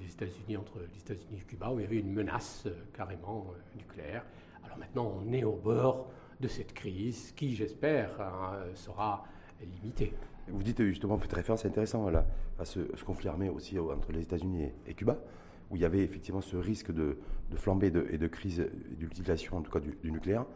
les États-Unis, entre les États-Unis et Cuba, où il y avait une menace carrément nucléaire. Alors maintenant, on est au bord de cette crise qui, j'espère, hein, sera limitée. Vous dites justement, vous faites référence, c'est intéressant, à ce, conflit armé aussi entre les États-Unis et, Cuba, où il y avait effectivement ce risque de, flambée et de crise d'utilisation, en tout cas du, nucléaire.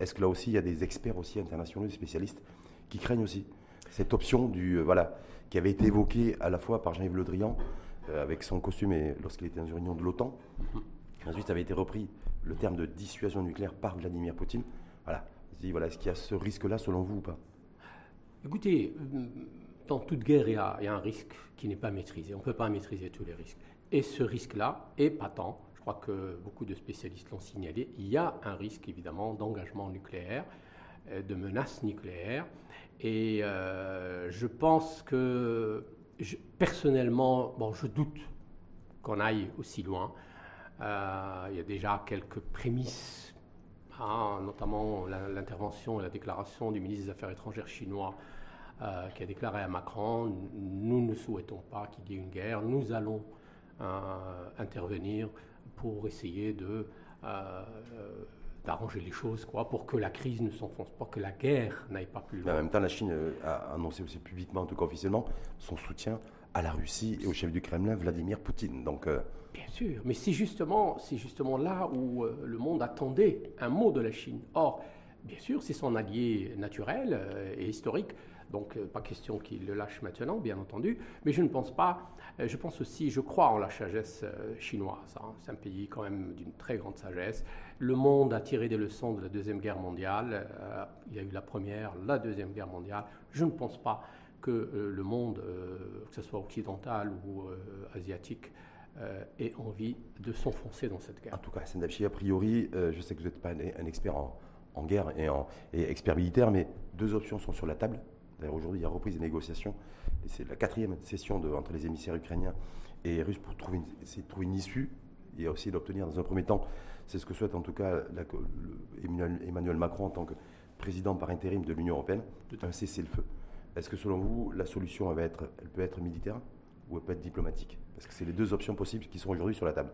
Est-ce que là aussi, il y a des experts aussi internationaux, des spécialistes, qui craignent aussi cette option du euh, voilà qui avait été évoquée à la fois par Jean-Yves Le Drian euh, avec son costume et lorsqu'il était dans une réunion de l'OTAN. Mm-hmm. Ensuite, avait été repris le terme de dissuasion nucléaire par Vladimir Poutine. Voilà. voilà, est-ce qu'il y a ce risque-là selon vous ou pas? Écoutez, euh, dans toute guerre, il y, a, un risque qui n'est pas maîtrisé. On ne peut pas maîtriser tous les risques. Et ce risque-là est patent. Je crois que beaucoup de spécialistes l'ont signalé. Il y a un risque, évidemment, d'engagement nucléaire, euh, de menace nucléaire. Et euh, je pense que, personnellement, je doute qu'on aille aussi loin. il y a déjà quelques prémices notamment l'intervention et la déclaration du ministre des Affaires étrangères chinois euh, qui a déclaré à Macron, nous ne souhaitons pas qu'il y ait une guerre, nous allons euh, intervenir pour essayer de... Euh, d'arranger les choses, quoi, pour que la crise ne s'enfonce pas, que la guerre n'aille pas plus loin. en même temps, la Chine a annoncé aussi publiquement, en tout cas officiellement, son soutien à la Russie et au chef du Kremlin, Vladimir Poutine. Donc, euh, Bien sûr, mais c'est justement, c'est justement là où euh, le monde attendait un mot de la Chine. Or, bien sûr, c'est son allié naturel euh, et historique, donc pas question qu'il le lâche maintenant, bien entendu, mais je ne pense pas, je pense aussi, je crois en la sagesse chinoise. Hein. C'est un pays quand même d'une très grande sagesse. Le monde a tiré des leçons de la Deuxième Guerre mondiale, il y a eu la Première, la Deuxième Guerre mondiale. Je ne pense pas que euh, le monde, euh, que ce soit occidental ou euh, asiatique, ait envie de s'enfoncer dans cette guerre. En tout cas, Sendapchi, a priori, je sais que vous n'êtes pas un, expert en, guerre et, en, expert militaire, mais deux options sont sur la table. D'ailleurs, aujourd'hui, il y a reprise des négociations. Et c'est la quatrième session de, entre les émissaires ukrainiens et russes pour trouver une, trouver une issue et aussi d'obtenir dans un premier temps, c'est ce que souhaite en tout cas Emmanuel Macron en tant que président par intérim de l'Union européenne, un cessez-le-feu. Est-ce que selon vous, la solution elle, être, elle peut être militaire ou elle peut être diplomatique? Parce que c'est les deux options possibles qui sont aujourd'hui sur la table.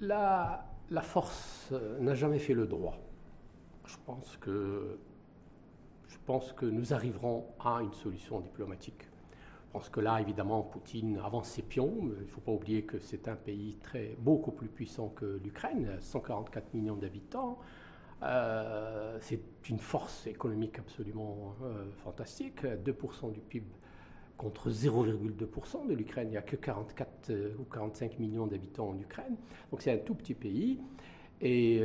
La, la force euh, n'a jamais fait le droit. Je pense que je pense que nous arriverons à une solution diplomatique. Je pense que là, évidemment, Poutine avance ses pions. Il ne faut pas oublier que c'est un pays très, beaucoup plus puissant que l'Ukraine, 144 millions d'habitants. Euh, c'est une force économique absolument euh, fantastique, 2% du PIB contre 0,2% de l'Ukraine. Il n'y a que 44 euh, ou 45 millions d'habitants en Ukraine. Donc c'est un tout petit pays. Et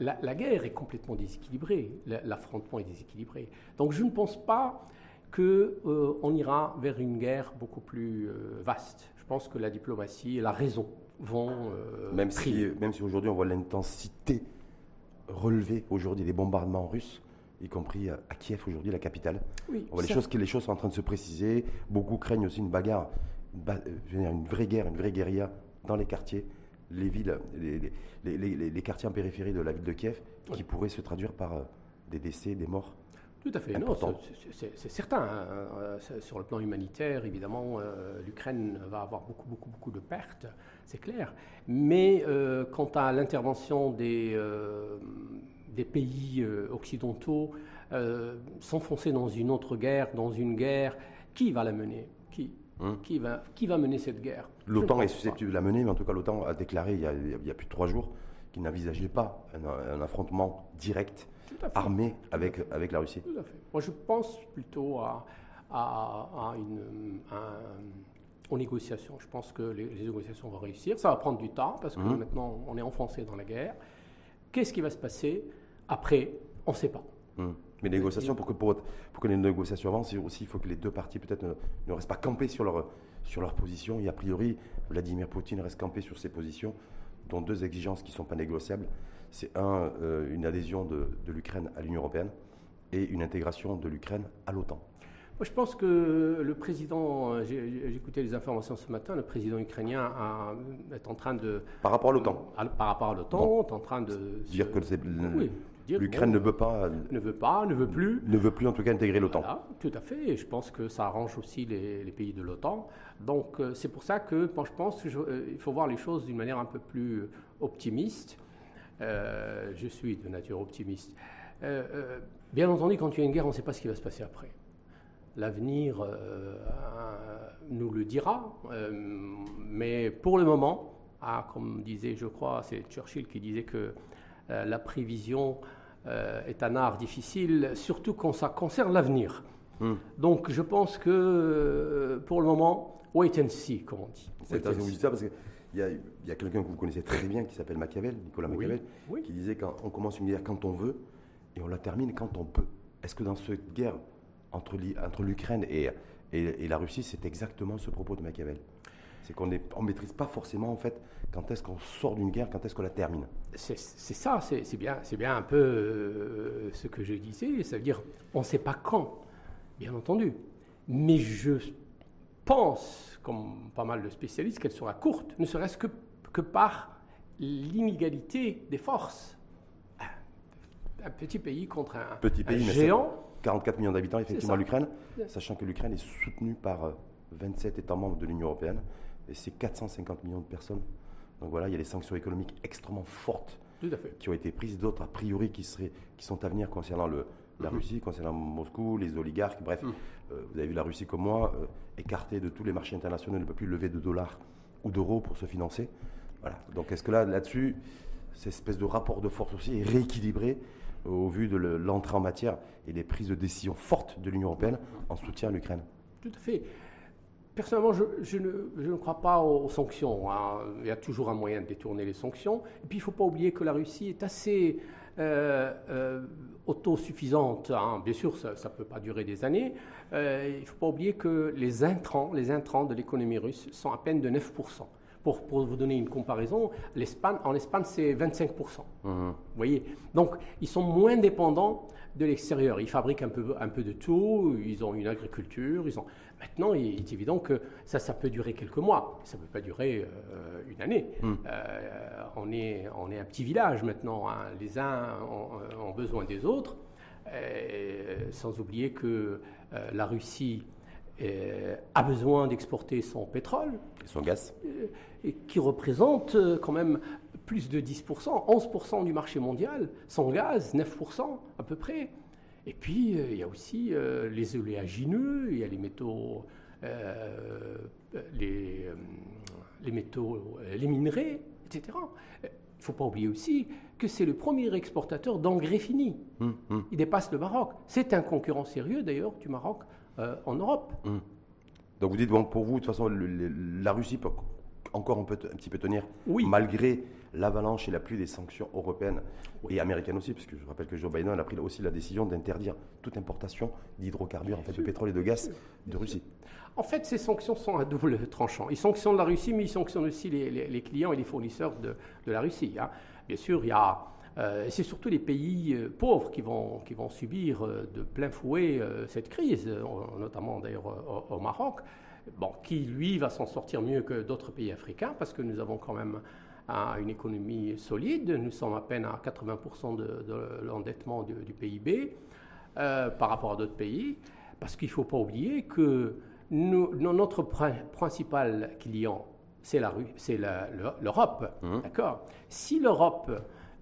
la, guerre est complètement déséquilibrée, l'affrontement est déséquilibré. Donc je ne pense pas qu'on ira vers une guerre beaucoup plus vaste. Je pense que la diplomatie et la raison vont euh, même si même si aujourd'hui on voit l'intensité relevée aujourd'hui des bombardements russes y compris à, Kiev aujourd'hui la capitale. On voit les choses les choses sont en train de se préciser. Beaucoup craignent aussi une bagarre une, une vraie guerre une vraie guérilla dans les quartiers les villes les, les, les, quartiers en périphérie de la ville de Kiev qui pourraient se traduire par euh, des décès des morts tout à fait, c'est certain. Hein. Euh, sur le plan humanitaire, évidemment, euh, l'Ukraine va avoir beaucoup, beaucoup, beaucoup de pertes, c'est clair. Mais euh, quant à l'intervention des, des pays occidentaux, s'enfoncer dans une autre guerre, dans une guerre, qui va la mener? Hum. qui, va, qui va mener cette guerre? L'OTAN est susceptible de la mener, mais en tout cas, l'OTAN a déclaré il y a, il y a plus de trois jours qu'il n'envisageait pas un, affrontement direct, armé avec, avec la Russie. Tout à fait. Moi, je pense plutôt à, à, une, aux négociations. Je pense que les, négociations vont réussir. Ça va prendre du temps parce que mhm. maintenant, on est enfoncé dans la guerre. Qu'est-ce qui va se passer après? On ne sait pas. Mhm. Mais les négociations, pour que, pour, pour que les négociations avancent, aussi, il faut que les deux parties peut-être ne, ne, restent pas campées sur leur, sur leur position. Et a priori, Vladimir Poutine reste campé sur ses positions dont deux exigences qui ne sont pas négociables. C'est un, euh, une adhésion de, l'Ukraine à l'Union européenne et une intégration de l'Ukraine à l'OTAN. Moi, je pense que le président, j'ai écouté les informations ce matin, le président ukrainien est en train de... Par rapport à l'OTAN Par rapport à l'OTAN, est en train de... Dire que c'est... Oui, dire. L'Ukraine ne veut pas. Ne veut pas, ne veut plus. Ne veut plus en tout cas intégrer l'OTAN. tout à fait. Et je pense que ça arrange aussi les, pays de l'OTAN. Donc euh, c'est pour ça que je pense qu'il euh, faut voir les choses d'une manière un peu plus optimiste. je suis de nature optimiste. bien entendu, quand il y a une guerre, on ne sait pas ce qui va se passer après. L'avenir nous le dira. mais pour le moment, ah, comme disait, je crois, c'est Churchill qui disait que euh, la prévision euh, est un art difficile, surtout quand ça concerne l'avenir. Hmm. Donc je pense que euh, pour le moment, wait and see, comme on dit. C'est intéressant que ça parce qu'il y a, y a quelqu'un que vous connaissez très bien qui s'appelle Machiavel, Nicolas Machiavel, qui disait qu'on commence une guerre quand on veut et on la termine quand on peut. Est-ce que dans cette guerre entre l'Ukraine et, et, et la Russie, c'est exactement ce propos de Machiavel? C'est qu'on ne maîtrise pas forcément en fait quand est-ce qu'on sort d'une guerre, quand est-ce qu'on la termine. C'est ça, c'est bien, bien un peu euh, ce que je disais, ça veut dire on ne sait pas quand, bien entendu, mais je pense, comme pas mal de spécialistes, qu'elle sera courte, ne serait-ce que, que par l'inégalité des forces. Un petit pays contre un, petit pays, géant. 44 millions d'habitants, effectivement, l'Ukraine, sachant que l'Ukraine est soutenue par 27 euh, États membres de l'Union européenne et c'est 450 millions de personnes. Donc voilà, il y a des sanctions économiques extrêmement fortes qui ont été prises, d'autres a priori qui, seraient, qui sont à venir concernant le, la mhm. Russie, concernant Moscou, les oligarques, bref. Mhm. Euh, vous avez vu la Russie comme moi, euh, écartée de tous les marchés internationaux, ne peut plus lever de dollars ou d'euros pour se financer. Voilà. Donc est-ce que là, là-dessus, cette espèce de rapport de force aussi est rééquilibré au vu de l'entrée en matière et des prises de décision fortes de l'Union européenne en soutien à l'Ukraine? Tout à fait. Personnellement, je, ne, crois pas aux, sanctions. Hein. Il y a toujours un moyen de détourner les sanctions. Et puis, il ne faut pas oublier que la Russie est assez euh, euh, autosuffisante. Hein. Bien sûr, ça ne peut pas durer des années. Euh, il ne faut pas oublier que les intrants, les intrants de l'économie russe sont à peine de 9%. Pour, pour, vous donner une comparaison, en Espagne, c'est 25%. Mmh. Vous voyez? Donc, ils sont moins dépendants de l'extérieur. Ils fabriquent un peu, un peu de tout, ils ont une agriculture, ils ont... Maintenant, il est évident que ça, ça peut durer quelques mois, ça ne peut pas durer euh, une année. Hmm. Euh, on, est, on est un petit village maintenant, hein. les uns ont, besoin des autres, sans oublier que euh, la Russie a besoin d'exporter son pétrole. Et son gaz. qui représente quand même plus de 10%, 11% du marché mondial, son gaz, 9% à peu près. Et puis, euh, il y a aussi euh, les oléagineux, il y a les métaux, euh, les, les, métaux, les minerais, etc. Il ne faut pas oublier aussi que c'est le premier exportateur d'engrais finis. Hum, hum. Il dépasse le Maroc. C'est un concurrent sérieux, d'ailleurs, du Maroc en Europe. Hum. Donc vous dites, bon, pour vous, de toute façon, la Russie peut encore un, peu, un petit peu tenir, oui. malgré l'avalanche et la pluie des sanctions européennes et américaines aussi, puisque je rappelle que Joe Biden a pris aussi la décision d'interdire toute importation d'hydrocarbures, en fait, de pétrole et de gaz de Russie. En fait, ces sanctions sont à double tranchant. Ils sanctionnent la Russie, mais ils sanctionnent aussi les, clients et les fournisseurs de, la Russie. Hein. Bien sûr, il y a euh, c'est surtout les pays euh, pauvres qui vont, qui vont subir euh, de plein fouet cette crise, notamment d'ailleurs au, Maroc, bon, qui lui va s'en sortir mieux que d'autres pays africains parce que nous avons quand même une économie solide. Nous sommes à peine à 80% de, l'endettement du, PIB euh, par rapport à d'autres pays. Parce qu'il ne faut pas oublier que notre principal client, c'est l'Europe. Mmh. D'accord? Si l'Europe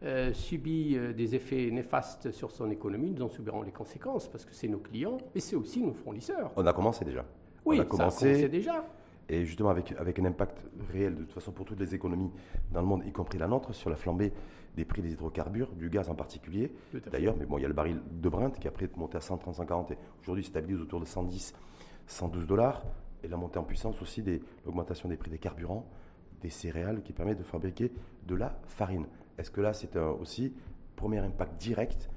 euh, subit euh, des effets néfastes sur son économie, nous en subirons les conséquences parce que c'est nos clients et c'est aussi nos fournisseurs. On a commencé déjà. Oui, on a commencé, ça a commencé déjà et justement avec, avec un impact réel de toute façon pour toutes les économies dans le monde, y compris la nôtre, sur la flambée des prix des hydrocarbures, du gaz en particulier. D'ailleurs, mais bon, il y a le baril de Brent qui a après monté à 130, 140 et aujourd'hui stabilise autour de 110, 112 dollars. Et la montée en puissance aussi de l'augmentation des prix des carburants, des céréales qui permettent de fabriquer de la farine. Est-ce que là, c'est aussi premier impact direct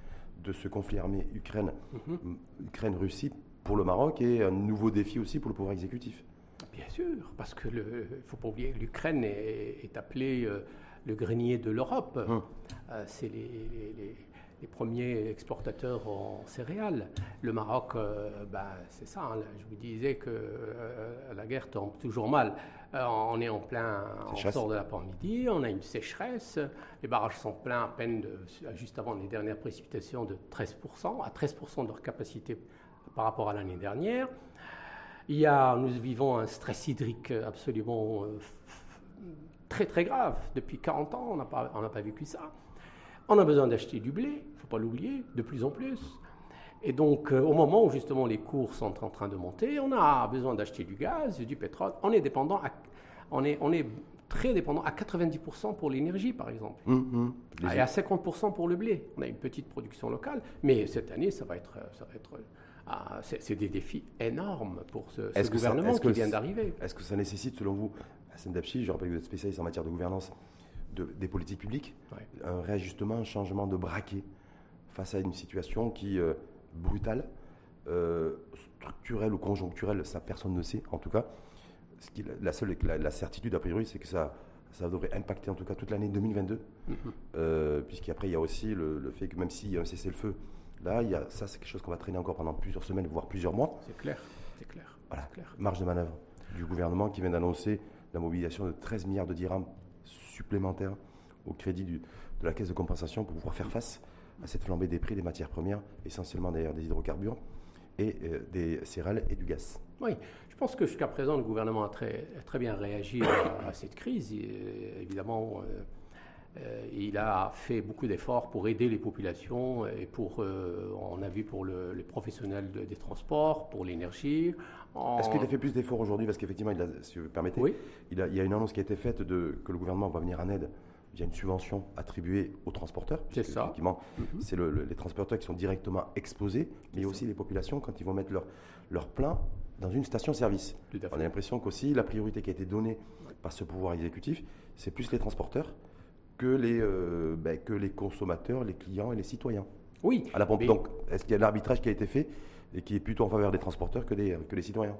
de ce conflit armé Ukraine, mhm. Ukraine-Russie pour le Maroc et un nouveau défi aussi pour le pouvoir exécutif Bien sûr, parce que ne faut pas oublier l'Ukraine est, est appelée euh, le grenier de l'Europe. Hum. Euh, c'est les, les premiers exportateurs en céréales. Le Maroc, ben, c'est ça, hein, je vous disais que la guerre tombe toujours mal. on est en plein, on sort de l'après-midi, on a une sécheresse, les barrages sont pleins à peine de, juste avant les dernières précipitations de 13%, à 13% de leur capacité par rapport à l'année dernière. Il y a, nous vivons un stress hydrique absolument très très grave. Depuis 40 ans, on n'a pas, pas vécu ça. On a besoin d'acheter du blé, il ne faut pas l'oublier, de plus en plus. Et donc, euh, au moment où justement les cours sont en train de monter, on a besoin d'acheter du gaz, du pétrole. On est dépendant, on, est, on est très dépendant à 90% pour l'énergie, par exemple, hum, hum. et à 50% pour le blé. On a une petite production locale, mais cette année, ça va être, ça va être ah, c'est des défis énormes pour ce, gouvernement qui vient d'arriver. Est-ce que ça nécessite, selon vous, Hassan Dabchi, je rappelle que vous êtes spécialiste en matière de gouvernance des politiques publiques, un réajustement, un changement de braquet face à une situation qui est euh, brutale, euh, structurelle ou conjoncturelle, ça personne ne sait en tout cas. Ce qui, la seule la, certitude a priori, c'est que ça, ça devrait impacter en tout cas toute l'année 2022, mm-hmm. euh, puisqu'après il y a aussi le, fait que même s'il y a un cessez-le-feu, là, il y a, ça c'est quelque chose qu'on va traîner encore pendant plusieurs semaines, voire plusieurs mois. C'est clair, c'est clair. Voilà, clair. marge de manœuvre du gouvernement qui vient d'annoncer la mobilisation de 13 milliards de dirhams supplémentaires au crédit de la caisse de compensation pour pouvoir faire face à cette flambée des prix des matières premières, essentiellement d'ailleurs des hydrocarbures et euh, des céréales et du gaz. Oui, je pense que jusqu'à présent, le gouvernement a très, très bien réagi à, cette crise. évidemment, euh, euh, il a fait beaucoup d'efforts pour aider les populations et pour, on a vu pour les professionnels des transports, pour l'énergie. Est-ce qu'il a fait plus d'efforts aujourd'hui? Parce qu'effectivement, si vous permettez, il, y a une annonce qui a été faite de, que le gouvernement va venir en aide via une subvention attribuée aux transporteurs. C'est ça. Effectivement, mhm. c'est les transporteurs qui sont directement exposés, mais aussi les populations quand ils vont mettre leur, leur plein dans une station-service. On a l'impression qu'aussi la priorité qui a été donnée par ce pouvoir exécutif, c'est plus les transporteurs que les, euh, ben, que les consommateurs, les clients et les citoyens. Oui. À la pompe. Donc, est-ce qu'il y a l'arbitrage qui a été fait et qui est plutôt en faveur des transporteurs que des, que des citoyens?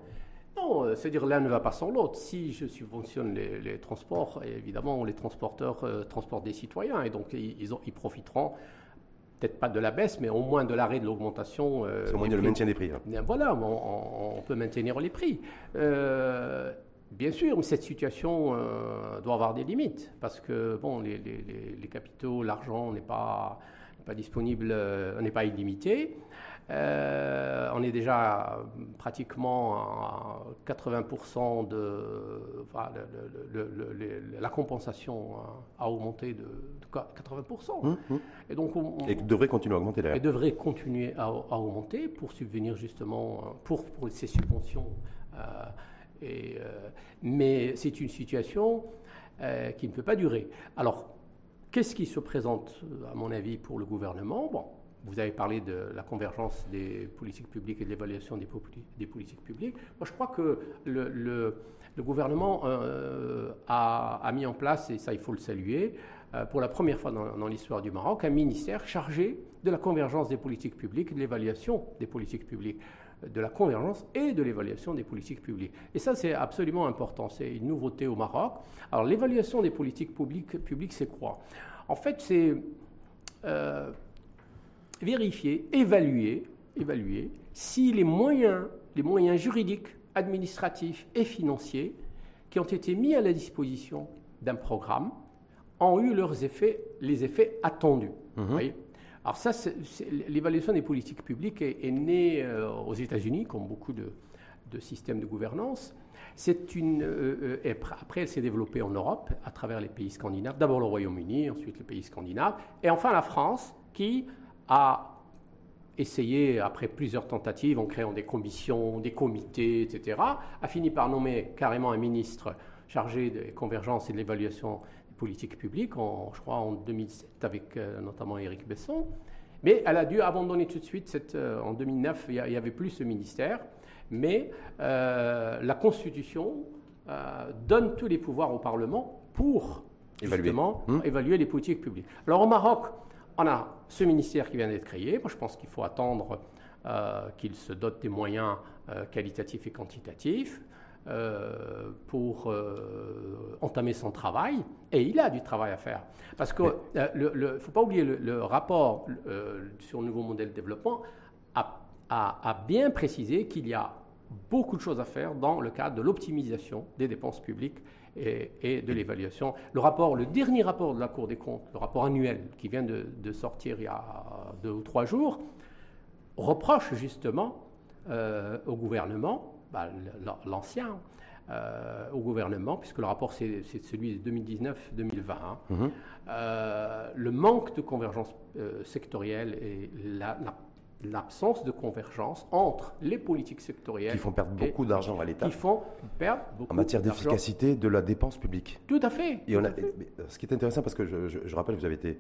Non, euh, c'est-à-dire l'un ne va pas sans l'autre. Si je subventionne les, transports, évidemment, les transporteurs euh, transportent des citoyens et donc ils, ont, ils profiteront peut-être pas de la baisse, mais au moins de l'arrêt de l'augmentation. Euh, c'est au moins de le maintien des prix. Hein. Voilà, on, peut maintenir les prix. Bien sûr, mais cette situation doit avoir des limites parce que bon, les, les capitaux, l'argent n'est pas, pas disponible, n'est pas illimité. Euh, on est déjà pratiquement à 80% de. la compensation a augmenté de, 80%. Hum, hum. Et donc. et devrait continuer à augmenter d'ailleurs. Et devrait continuer à, augmenter pour subvenir justement pour, pour ces subventions. Euh, euh, mais c'est une situation qui ne peut pas durer. Alors, qu'est-ce qui se présente, à mon avis, pour le gouvernement? Vous avez parlé de la convergence des politiques publiques et de l'évaluation des, politiques publiques. Moi, je crois que le, gouvernement euh, a, mis en place, et ça il faut le saluer, euh, pour la première fois dans, l'histoire du Maroc, un ministère chargé de la convergence des politiques publiques et de l'évaluation des politiques publiques de la convergence et de l'évaluation des politiques publiques. Et ça, c'est absolument important. C'est une nouveauté au Maroc. Alors, l'évaluation des politiques publiques, publiques c'est quoi? En fait, c'est euh, vérifier, évaluer, évaluer si les moyens, les moyens juridiques, administratifs et financiers qui ont été mis à la disposition d'un programme ont eu leurs effets, les effets attendus. Mhm. Alors ça, l'évaluation des politiques publiques est, née euh, aux États-Unis, comme beaucoup de, systèmes de gouvernance. C'est une, euh, euh, après, elle s'est développée en Europe, à travers les pays scandinaves. D'abord le Royaume-Uni, ensuite les pays scandinaves, et enfin la France, qui a essayé, après plusieurs tentatives, en créant des commissions, des comités, etc., a fini par nommer carrément un ministre chargé des convergences et de l'évaluation publiques, en, je crois en 2007, avec euh, notamment Éric Besson. Mais elle a dû abandonner tout de suite. Cette, euh, en 2009, il n'y avait plus ce ministère. Mais euh, la Constitution donne tous les pouvoirs au Parlement pour justement évaluer, hum. évaluer les politiques publiques. Alors au Maroc, on a ce ministère qui vient d'être créé. Moi, je pense qu'il faut attendre qu'il se dote des moyens qualitatifs et quantitatifs. Pour entamer son travail, et il a du travail à faire. Parce qu'il ne faut pas oublier, le, rapport sur le nouveau modèle de développement a, a bien précisé qu'il y a beaucoup de choses à faire dans le cadre de l'optimisation des dépenses publiques et, de l'évaluation. Le rapport, le dernier rapport de la Cour des comptes, le rapport annuel qui vient de, sortir il y a deux ou trois jours, reproche justement euh, au gouvernement, bah, l'ancien, euh, au gouvernement, puisque le rapport c'est celui de 2019-2020, hein, mm-hmm. euh, le manque de convergence sectorielle et la, la l'absence de convergence entre les politiques sectorielles. Qui font perdre beaucoup d'argent à l'État. Qui font perdre beaucoup En matière d'efficacité de la dépense publique. Tout à fait. Et on a, ce qui est intéressant, parce que je, je, rappelle, vous avez été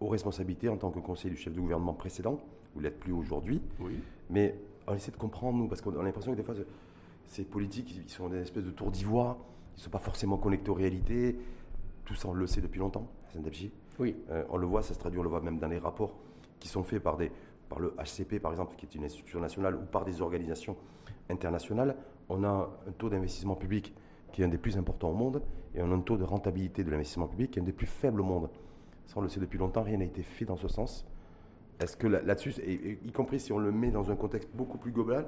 aux responsabilités en tant que conseiller du chef de gouvernement précédent, vous l'êtes plus aujourd'hui. Oui. Mais on essaie de comprendre, nous, parce qu'on a l'impression que des fois, ces politiques, ils sont des espèces de tours d'ivoire, ils ne sont pas forcément connectés aux réalités. Tout ça, on le sait depuis longtemps, Oui. Euh, on le voit, ça se traduit, on le voit même dans les rapports qui sont faits par des par le HCP par exemple, qui est une institution nationale, ou par des organisations internationales, on a un taux d'investissement public qui est un des plus importants au monde, et on a un taux de rentabilité de l'investissement public qui est un des plus faibles au monde. Ça, on le sait depuis longtemps, rien n'a été fait dans ce sens. Est-ce que là-dessus, y compris si on le met dans un contexte beaucoup plus global,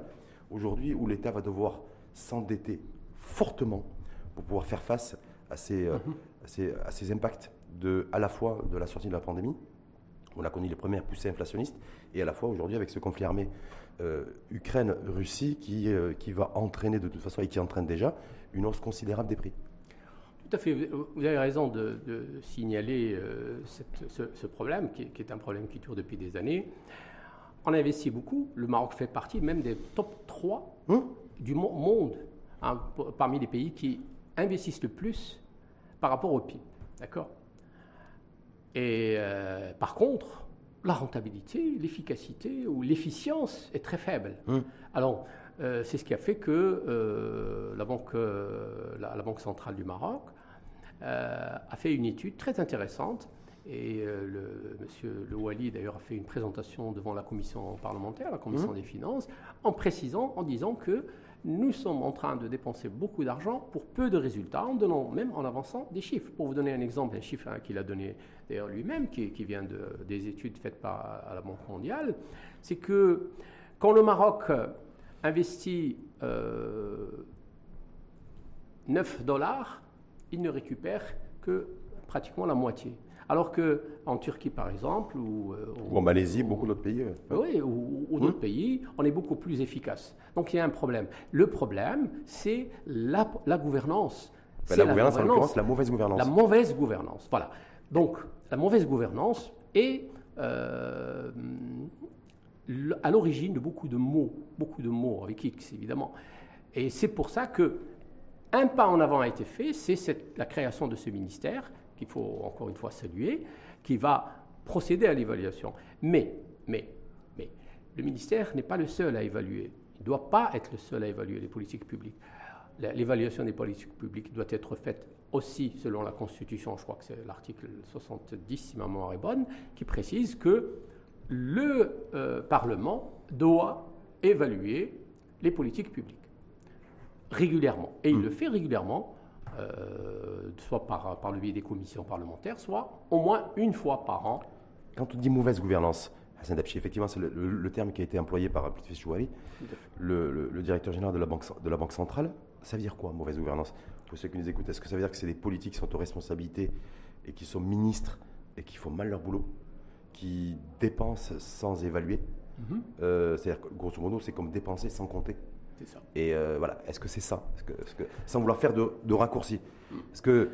aujourd'hui où l'État va devoir s'endetter fortement pour pouvoir faire face à ces, euh, à ces, impacts de, à la fois de la sortie de la pandémie, on a connu les premières poussées inflationnistes, et à la fois aujourd'hui avec ce conflit armé euh, Ukraine-Russie qui, euh, qui va entraîner de toute façon, et qui entraîne déjà, une hausse considérable des prix. Tout à fait, vous avez raison de, signaler euh, ce, problème, qui, est un problème qui dure depuis des années. On investit beaucoup, le Maroc fait partie même des top 3 hein du monde, hein, parmi les pays qui investissent le plus par rapport au PIB. D'accord? Et euh, par contre, la rentabilité, l'efficacité ou l'efficience est très faible. Hum. Alors, euh, c'est ce qui a fait que euh, la, banque, la, Banque centrale du Maroc a fait une étude très intéressante. Et le, monsieur Le Wali, d'ailleurs, a fait une présentation devant la commission parlementaire, la commission hum. des finances, en précisant, en disant que nous sommes en train de dépenser beaucoup d'argent pour peu de résultats, en donnant même en avançant des chiffres. Pour vous donner un exemple, un chiffre hein, qu'il a donné d'ailleurs lui-même, qui, vient de, des études faites par à la Banque mondiale, c'est que quand le Maroc investit 9 euh, dollars, il ne récupère que pratiquement la moitié. Alors qu'en Turquie, par exemple, ou, euh, ou en Malaisie, beaucoup d'autres pays. Oui, ou, d'autres pays, on est beaucoup plus efficace. Donc il y a un problème. Le problème, c'est la, gouvernance. Ben, la, gouvernance, en l'occurrence, la mauvaise gouvernance. La mauvaise gouvernance, voilà. Donc la mauvaise gouvernance est euh, à l'origine de beaucoup de mots, beaucoup de mots avec X, évidemment. Et c'est pour ça que un pas en avant a été fait, c'est la création de ce ministère qu'il faut encore une fois saluer, qui va procéder à l'évaluation. Mais, mais, mais, le ministère n'est pas le seul à évaluer. Il ne doit pas être le seul à évaluer les politiques publiques. L'évaluation des politiques publiques doit être faite aussi selon la Constitution, je crois que c'est l'article 70, si ma mémoire est bonne, qui précise que le euh, Parlement doit évaluer les politiques publiques régulièrement. Et il mmh. le fait régulièrement euh, soit par, par le biais des commissions parlementaires, soit au moins une fois par an. Quand on dit mauvaise gouvernance, Hassan Dabchi, effectivement, c'est le, terme qui a été employé par le, le, directeur général de la, banque, de la Banque centrale. Ça veut dire quoi, mauvaise gouvernance? Pour ceux qui nous écoutent, est-ce que ça veut dire que c'est des politiques qui sont aux responsabilités et qui sont ministres et qui font mal leur boulot, qui dépensent sans évaluer? Mm-hmm. euh, C'est-à-dire que, grosso modo, c'est comme dépenser sans compter. Et euh, voilà, est-ce que c'est ça? Que, que, Sans vouloir faire de, de raccourcis. Est-ce que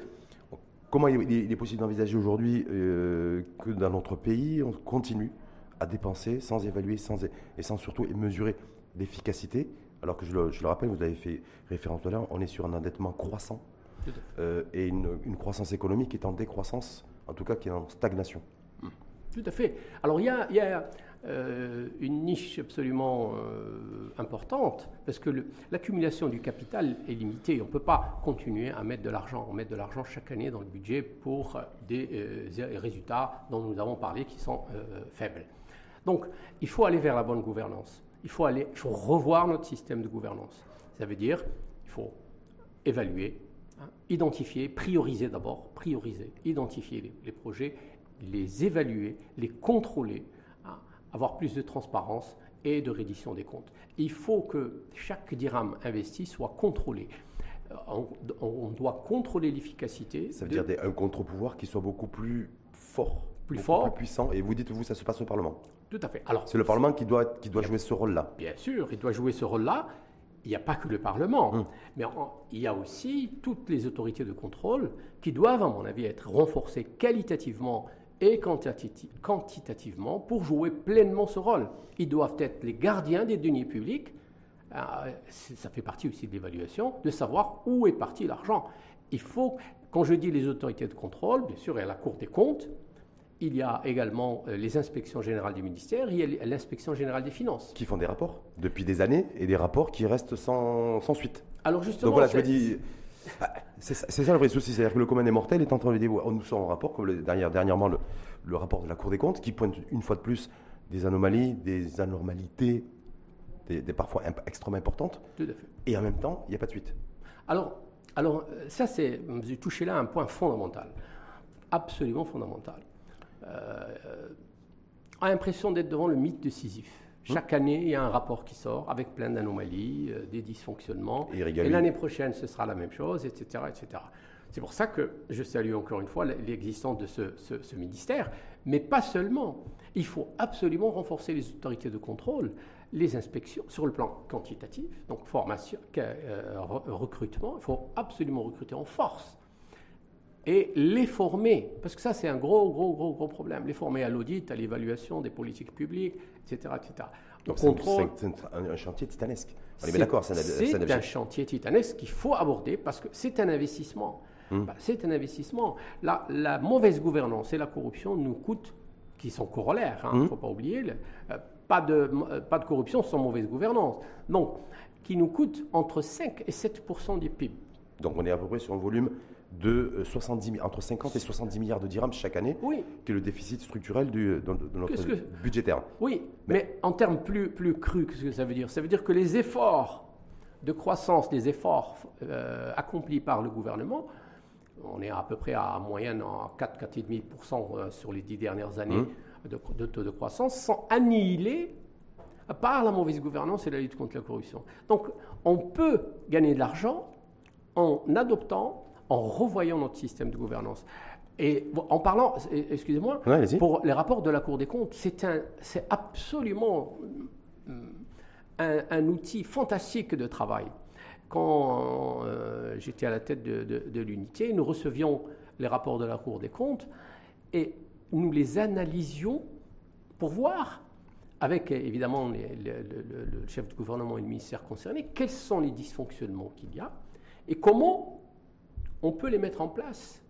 comment il est, possible d'envisager aujourd'hui euh, que dans notre pays, on continue à dépenser sans évaluer sans, et sans surtout mesurer l'efficacité? Alors que je le, rappelle, vous avez fait référence tout à l'heure, on est sur un endettement croissant euh, et une, une, croissance économique qui est en décroissance, en tout cas qui est en stagnation. Tout à fait. Alors il y a, il y a euh, une niche absolument euh, importante, parce que l'accumulation du capital est limitée. On ne peut pas continuer à mettre de l'argent. On met de l'argent chaque année dans le budget pour des euh, résultats dont nous avons parlé qui sont faibles. Donc, il faut aller vers la bonne gouvernance. Il faut, aller, il faut revoir notre système de gouvernance. Ça veut dire il faut évaluer, hein, identifier, prioriser d'abord, prioriser, identifier les, projets, les évaluer, les contrôler, avoir plus de transparence et de reddition des comptes. Il faut que chaque dirham investi soit contrôlé. Euh, on, doit contrôler l'efficacité. Ça veut dire un contre-pouvoir qui soit beaucoup plus fort, plus fort, plus puissant. Et vous dites, vous, ça se passe au Parlement. Tout à fait. Alors, c'est le Parlement qui doit, qui doit jouer ce rôle-là. Bien sûr, il doit jouer ce rôle-là. Il n'y a pas que le Parlement, hum. mais il y a aussi toutes les autorités de contrôle qui doivent, à mon avis, être renforcées qualitativement et quantitativement pour jouer pleinement ce rôle. Ils doivent être les gardiens des deniers publics. Euh, ça fait partie aussi de l'évaluation, de savoir où est parti l'argent. Il faut, quand je dis les autorités de contrôle, bien sûr, il y a la Cour des comptes, il y a également euh, les inspections générales du ministère, il y a l'inspection générale des finances. Qui font des rapports depuis des années et des rapports qui restent sans, sans suite. Alors justement. Donc voilà, je me dis. Ah, c'est ça, le vrai souci, c'est-à-dire que le commun des mortels est en train de dire oh, nous sommes en rapport, comme le, dernièrement le, le, rapport de la Cour des comptes, qui pointe une fois de plus des anomalies, des anormalités, des, parfois extrêmement importantes. Tout à fait. Et en même temps, il n'y a pas de suite. Alors, alors ça, c'est. Vous touché là un point fondamental, absolument fondamental. Euh, a l'impression d'être devant le mythe de Sisyphe. Chaque année, il y a un rapport qui sort avec plein d'anomalies, euh, des dysfonctionnements. Et, l'année prochaine, ce sera la même chose, etc. etc. C'est pour ça que je salue encore une fois l'existence de ce, ministère, mais pas seulement. Il faut absolument renforcer les autorités de contrôle, les inspections sur le plan quantitatif, donc formation, euh, recrutement. Il faut absolument recruter en force et les former, parce que ça c'est un gros, gros, gros, gros problème, les former à l'audit, à l'évaluation des politiques publiques, etc. etc. Donc c'est un, chantier titanesque. On est, d'accord, c'est un, chantier titanesque qu'il faut aborder parce que c'est un investissement. Hmm. Bah, c'est un investissement. La, la, mauvaise gouvernance et la corruption nous coûtent, qui sont corollaires, il hein, ne hmm. faut pas oublier, euh, pas, de, euh, pas de corruption sans mauvaise gouvernance. Donc, qui nous coûtent entre 5 et 7 du PIB. Donc on est à peu près sur un volume de 70, euh, entre 50 et 70 milliards de dirhams chaque année, qui est le déficit structurel du, de, notre budgétaire. Oui, mais, en termes plus, plus crus, qu'est-ce que ça veut dire? Ça veut dire que les efforts de croissance, les efforts euh, accomplis par le gouvernement, on est à peu près à moyenne en 4-4,5% euh, sur les dix dernières années hum. de, de, taux de croissance, sont annihilés par la mauvaise gouvernance et la lutte contre la corruption. Donc on peut gagner de l'argent en adoptant en revoyant notre système de gouvernance. Et en parlant, excusez-moi, pour les rapports de la Cour des comptes, c'est absolument un, un, outil fantastique de travail. Quand euh, j'étais à la tête de, l'unité, nous recevions les rapports de la Cour des comptes et nous les analysions pour voir, avec évidemment le, le, chef de gouvernement et le ministère concerné, quels sont les dysfonctionnements qu'il y a et comment on peut les mettre en place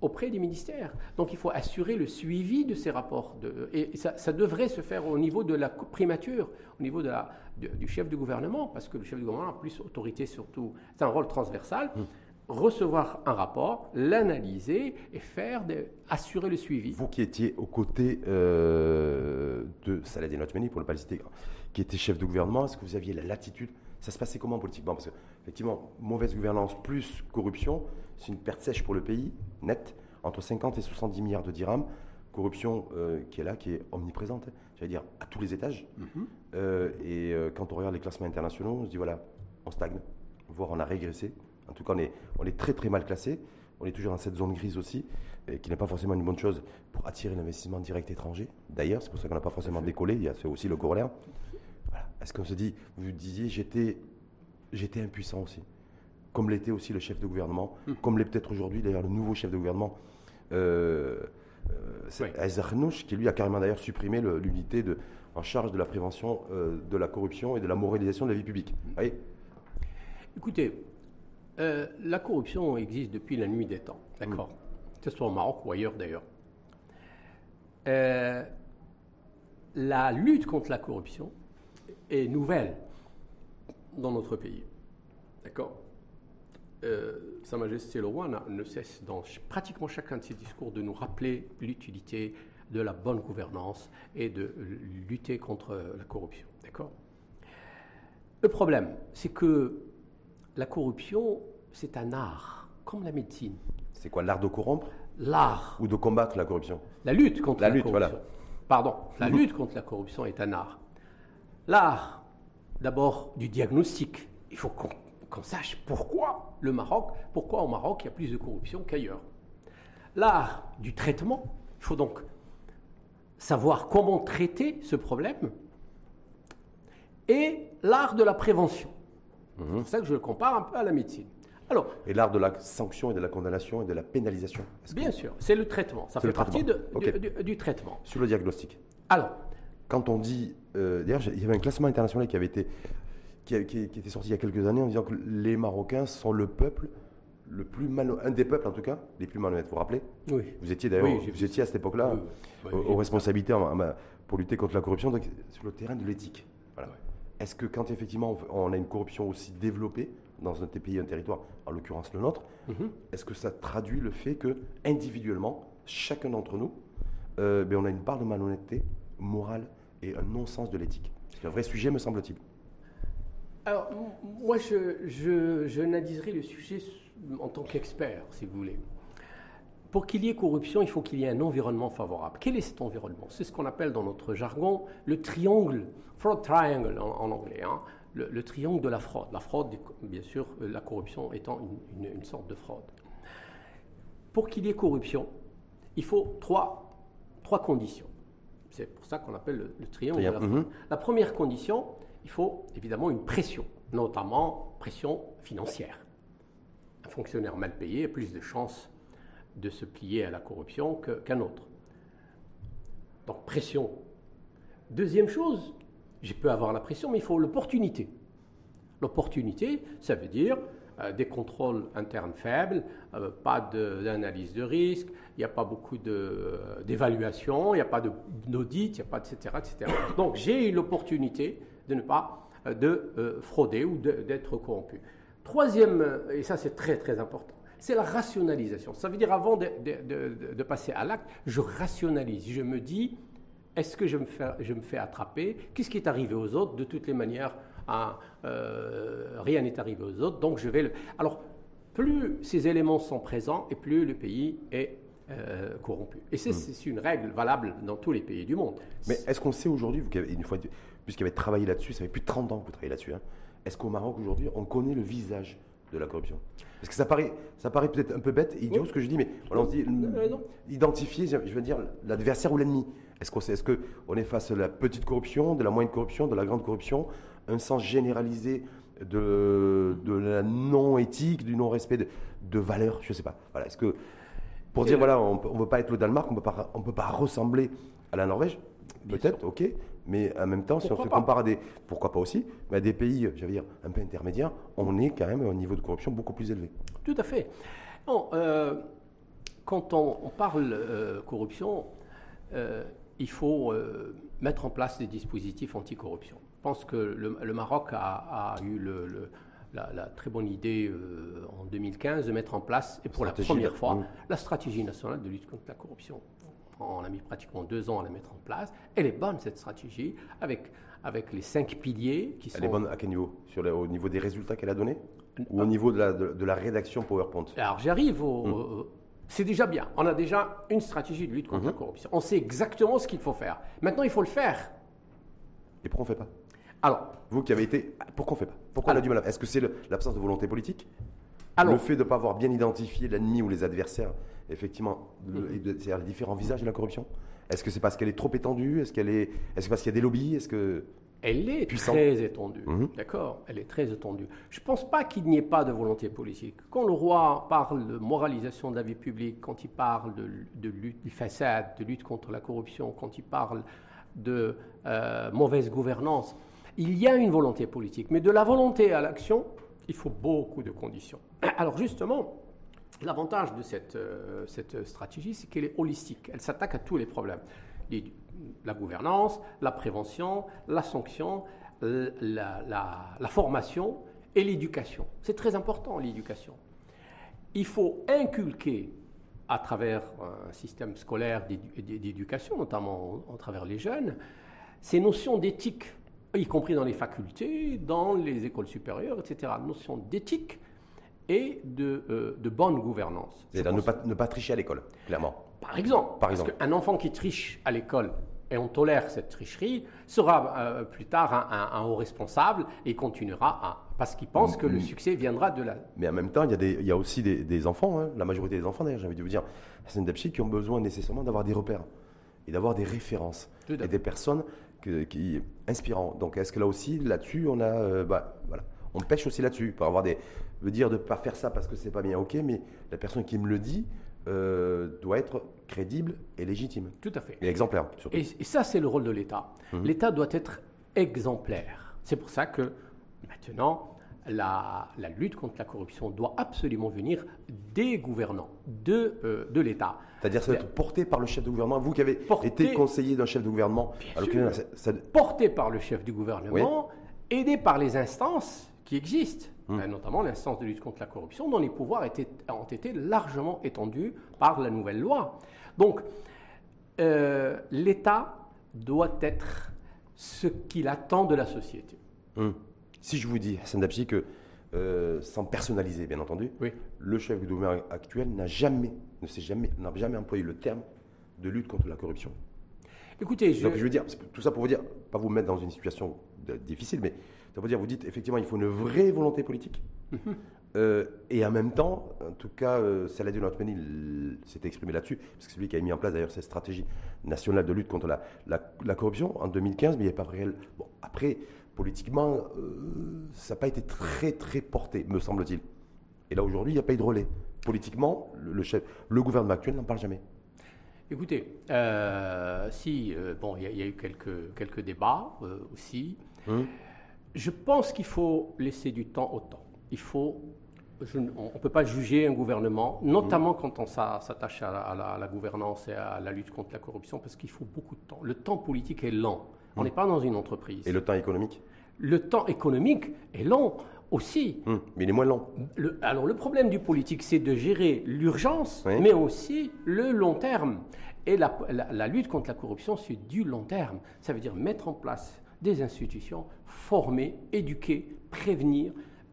auprès des ministères. Donc il faut assurer le suivi de ces rapports. et ça, devrait se faire au niveau de la primature, au niveau de la, du chef du gouvernement, parce que le chef du gouvernement a plus autorité surtout. C'est un rôle transversal. Hum. Recevoir un rapport, l'analyser et faire assurer le suivi. Vous qui étiez aux côtés euh, de Saladin Otmani, pour ne pas le citer, qui était chef de gouvernement, est-ce que vous aviez la latitude Ça se passait comment politiquement? Parce que, effectivement, mauvaise gouvernance plus corruption, c'est une perte sèche pour le pays, nette, entre 50 et 70 milliards de dirhams. Corruption euh, qui est là, qui est omniprésente, hein, j'allais dire à tous les étages. Mhm. Euh, et euh, quand on regarde les classements internationaux, on se dit voilà, on stagne, voire on a régressé. En tout cas, on est, on est très très mal classé. On est toujours dans cette zone grise aussi, qui n'est pas forcément une bonne chose pour attirer l'investissement direct étranger. D'ailleurs, c'est pour ça qu'on n'a pas forcément décollé. Il y a aussi le corollaire. Est-ce qu'on se dit, vous disiez, j'étais, j'étais impuissant aussi comme l'était aussi le chef de gouvernement, hmm. comme l'est peut-être aujourd'hui d'ailleurs le nouveau chef de gouvernement, euh, euh qui lui a carrément d'ailleurs supprimé l'unité en charge de la prévention euh, de la corruption et de la moralisation de la vie publique. Écoutez, euh, la corruption existe depuis la nuit des temps, d'accord? Hmm. Que ce soit au Maroc ou ailleurs d'ailleurs. la lutte contre la corruption est nouvelle dans notre pays. D'accord? Euh, Sa Majesté le roi ne cesse dans pratiquement chacun de ses discours de nous rappeler l'utilité de la bonne gouvernance et de lutter contre la corruption. D'accord? Le problème, c'est que la corruption, c'est un art, comme la médecine. C'est quoi, l'art de corrompre? L'art. Ou de combattre la corruption? La lutte contre la, la, lutte, corruption. Voilà. Pardon, la lutte contre la corruption est un art. L'art, d'abord, du diagnostic. Il faut qu'on sache pourquoi le Maroc, pourquoi au Maroc il y a plus de corruption qu'ailleurs. L'art du traitement, il faut donc savoir comment traiter ce problème. Et l'art de la prévention. C'est pour ça que je le compare un peu à la médecine. Alors, et l'art de la sanction et de la condamnation et de la pénalisation Bien sûr, c'est le traitement. Ça fait partie de, du, traitement. Sur le diagnostic. Alors, quand on dit, euh, d'ailleurs, il y avait un classement international qui avait été, qui, était sorti il y a quelques années en disant que les Marocains sont le peuple le plus mal, un des peuples en tout cas, les plus malhonnêtes. Vous vous rappelez? Oui. Vous étiez d'ailleurs, vous étiez à cette époque-là aux, responsabilités pour lutter contre la corruption sur le terrain de l'éthique. Voilà. Est-ce que quand effectivement on a une corruption aussi développée dans un pays, un territoire, en l'occurrence le nôtre, mhm. est-ce que ça traduit le fait que individuellement, chacun d'entre nous, euh, ben, on a une part de malhonnêteté morale et un non-sens de l'éthique C'est un vrai sujet, me semble-t-il. Alors, moi, je, je, le sujet en tant qu'expert, si vous voulez. Pour qu'il y ait corruption, il faut qu'il y ait un environnement favorable. Quel est cet environnement? C'est ce qu'on appelle dans notre jargon le triangle, fraud triangle en, anglais, hein. le, triangle de la fraude. La fraude, bien sûr, la corruption étant une, sorte de fraude. Pour qu'il y ait corruption, il faut trois, trois conditions. C'est pour ça qu'on appelle le, triangle de la. Mhm. La première condition, il faut évidemment une pression, notamment pression financière. Un fonctionnaire mal payé a plus de chances de se plier à la corruption qu'un autre. Donc pression. Deuxième chose, je peux avoir la pression, mais il faut l'opportunité. L'opportunité, ça veut dire des contrôles internes faibles, euh, pas d'analyse de, risque, il n'y a pas beaucoup euh, d'évaluation, il n'y a pas d'audit, il n'y a pas, etc., etc. Donc j'ai eu l'opportunité de ne pas de frauder ou d'être corrompu. Troisième, et ça c'est très très important, c'est la rationalisation. Ça veut dire avant de, passer à l'acte, je rationalise. Je me dis, est-ce que je me fais, je me fais attraper? Qu'est-ce qui est arrivé aux autres De toutes les manières, euh, rien n'est arrivé aux autres. Donc je vais le... Alors, plus ces éléments sont présents et plus le pays est euh, corrompu. Et hmm. c'est une règle valable dans tous les pays du monde. Mais est-ce qu'on sait aujourd'hui, une fois, puisqu'il avait travaillé là-dessus, ça fait plus de 30 ans que vous travaillez là-dessus, hein, est-ce qu'au Maroc aujourd'hui, on connaît le visage de la corruption? Parce que ça paraît, ça paraît peut-être un peu bête, idiot ce que je dis, mais on se dit identifier, je veux dire, l'adversaire ou l'ennemi. Est-ce qu'on est, que on est face à la petite corruption, de la moyenne corruption, de la grande corruption, un sens généralisé de, de la non-éthique, du non-respect de, de valeurs Je ne sais pas. Voilà, est-ce que pour dire, voilà, on ne veut pas être le Danemark, on ne peut pas ressembler à la Norvège Peut-être, ok. Mais en même temps, si on se compare à des, pourquoi pas aussi, mais à des pays, j'allais dire, un peu intermédiaires, on est quand même à un niveau de corruption beaucoup plus élevé. Tout à fait. Euh, quand on, parle euh, corruption, euh, il faut mettre en place des dispositifs anticorruption. Je pense que le, Maroc a, eu la, très bonne idée en 2015 de mettre en place, et pour la première fois, la stratégie nationale de lutte contre la corruption on a mis pratiquement deux ans à la mettre en place. Elle est bonne, cette stratégie, avec, avec les cinq piliers qui sont... Elle est bonne à quel niveau? Sur Au niveau des résultats qu'elle a donnés? Ou au niveau de la, de, la rédaction PowerPoint? Alors j'arrive au... Hum. C'est déjà bien. On a déjà une stratégie de lutte contre la hum. corruption. On sait exactement ce qu'il faut faire. Maintenant, il faut le faire. Et pourquoi on ne fait pas? Alors, vous qui avez été, pourquoi on ne fait pas? Pourquoi on a du mal Est-ce que c'est l'absence de volonté politique? Alors, Le fait de ne pas avoir bien identifié l'ennemi ou les adversaires effectivement, c'est les différents visages de la corruption? Est-ce que c'est parce qu'elle est trop étendue? Est-ce qu'elle est, parce qu'il y a des lobbies? Est-ce que elle est très étendue, mhm. d'accord? Elle est très étendue. Je ne pense pas qu'il n'y ait pas de volonté politique. Quand le roi parle de moralisation de la vie publique, quand il parle de, de lutte du façade, de lutte contre la corruption, quand il parle de euh, mauvaise gouvernance, il y a une volonté politique. Mais de la volonté à l'action, il faut beaucoup de conditions. Alors justement, L'avantage de cette, euh, cette stratégie, c'est qu'elle est holistique. Elle s'attaque à tous les problèmes. la gouvernance, la prévention, la sanction, la, la, formation et l'éducation. C'est très important, l'éducation. Il faut inculquer à travers un système scolaire d'éducation, notamment à travers les jeunes, ces notions d'éthique, y compris dans les facultés, dans les écoles supérieures, etc. Notion d'éthique et de, euh, de bonne gouvernance. C'est-à-dire ne pas, ne pas tricher à l'école, clairement. Par exemple, Par parce exemple. qu'un enfant qui triche à l'école et on tolère cette tricherie sera euh, plus tard un, un- un haut responsable et continuera à parce qu'il pense que le succès viendra de la Mais en même temps, il y a, des, il y a aussi des, des enfants, hein, la majorité des enfants d'ailleurs, j'ai envie de vous dire, qui ont besoin nécessairement d'avoir des repères et d'avoir des références et des personnes que- qui inspirants. Donc est-ce que là aussi, là-dessus, on a, euh, bah, voilà, on pêche aussi là-dessus pour avoir des, me dire de ne pas faire ça parce que c'est pas bien, ok, mais la personne qui me le dit euh, doit être crédible et légitime tout à fait. et exemplaire surtout. Et, et ça, c'est le rôle de l'État. Mhm. L'État doit être exemplaire. C'est pour ça que maintenant, la, la lutte contre la corruption doit absolument venir des gouvernants, de, euh, de l'État. C'est-à-dire ça doit être porté par le chef de gouvernement. Vous qui avez Porté- été conseiller d'un chef de gouvernement, Bien sûr. ça- porté par le chef du gouvernement, aidé par les instances qui existent, Hum. euh, notamment l'instance de lutte contre la corruption, dont les pouvoirs étaient- ont été largement étendus par la nouvelle loi. Donc, euh, l'État doit être ce qu'il attend de la société. Hum. Si je vous dis, Hassan Dabchi, que euh, sans personnaliser, bien entendu, Oui. le chef de gouvernement actuel n'a jamais, ne s'est jamais, n'a jamais employé le terme de lutte contre la corruption. Écoutez, je, Donc je veux dire, tout ça pour vous dire, pas vous mettre dans une situation difficile, mais ça veut dire, vous dites effectivement, il faut une vraie volonté politique. Mhm. Euh, et en même temps, en tout cas, euh, Saladin Othmani s'est exprimé là-dessus, parce que c'est lui qui a mis en place d'ailleurs cette stratégie nationale de lutte contre la, la- la corruption en 2015, mais il n'y a pas réel. Bon, après, politiquement, euh, ça n'a pas été très très porté, me semble-t-il. Et là aujourd'hui, il n'y a pas eu de relais. Politiquement, le, le chef, le gouvernement actuel n'en parle jamais. écoutez, euh, si, euh, bon, il y, a- il y a eu quelques, quelques débats euh, aussi. Hum. Je pense qu'il faut laisser du temps au temps. Il faut, je on ne peut pas juger un gouvernement, notamment quand on s'a- s'attache à, la- à la, à la gouvernance et à la lutte contre la corruption, parce qu'il faut beaucoup de temps. Le temps politique est lent. On n'est pas dans une entreprise. Et le temps économique? Le temps économique est long aussi. Hum, Mais il est moins long. Le- alors le problème du politique, c'est de gérer l'urgence, Oui. mais aussi le long terme. Et la, la- la lutte contre la corruption, c'est du long terme. Ça veut dire mettre en place des institutions, former, éduquer, prévenir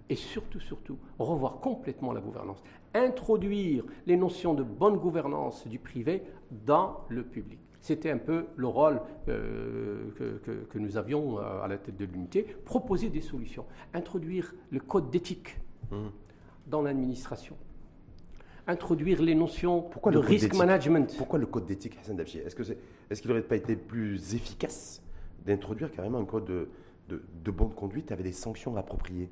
et surtout, surtout, revoir complètement la gouvernance. Introduire les notions de bonne gouvernance du privé dans le public. C'était un peu le rôle euh, que, que- que nous avions euh, à la tête de l'unité, proposer des solutions, introduire le code d'éthique Hum. dans l'administration. Introduire les notions Pourquoi de le risk management. Pourquoi le code d'éthique, Hassan Dabchi Est-ce qu'il n'aurait pas été plus efficace d'introduire carrément un code de, de, de bonne conduite avec des sanctions appropriées?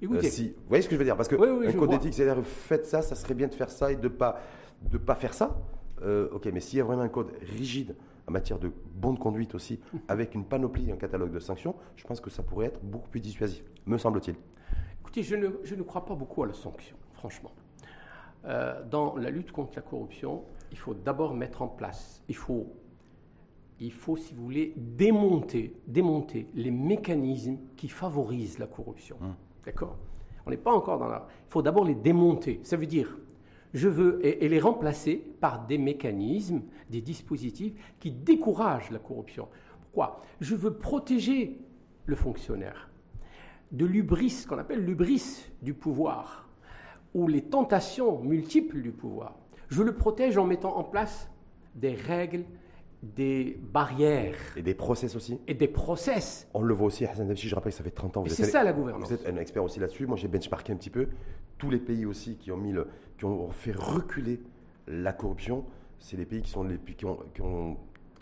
Écoutez, Euh, si, Vous voyez ce que je veux dire? Parce que Oui, oui, un code d'éthique, c'est-à-dire faites ça, ça serait bien de faire ça et de pas de pas faire ça. Euh, ok, mais s'il y a vraiment un code rigide en matière de bonne conduite aussi, avec une panoplie, un catalogue de sanctions, je pense que ça pourrait être beaucoup plus dissuasif, me semble-t-il. écoutez je, ne, je ne crois pas beaucoup à la sanction, franchement. Euh, dans la lutte contre la corruption, il faut d'abord mettre en place, il faut, il faut, si vous voulez, démonter, démonter les mécanismes qui favorisent la corruption. D'accord? On n'est pas encore dans la... Il faut d'abord les démonter. Ça veut dire, je veux, et, les remplacer par des mécanismes, des dispositifs qui découragent la corruption. Pourquoi? Je veux protéger le fonctionnaire de l'ubris, qu'on appelle l'ubris du pouvoir, ou les tentations multiples du pouvoir. Je le protège en mettant en place des règles, des barrières Et des process aussi. et des process. On le voit aussi, Hassan Dabchi, je rappelle que ça fait 30 ans. Et c'est ça la gouvernance. Vous êtes un expert aussi là-dessus. Moi, j'ai benchmarké un petit peu. Tous les pays aussi qui ont, mis le, qui ont fait reculer la corruption, c'est les pays qui, sont les, qui, ont, qui ont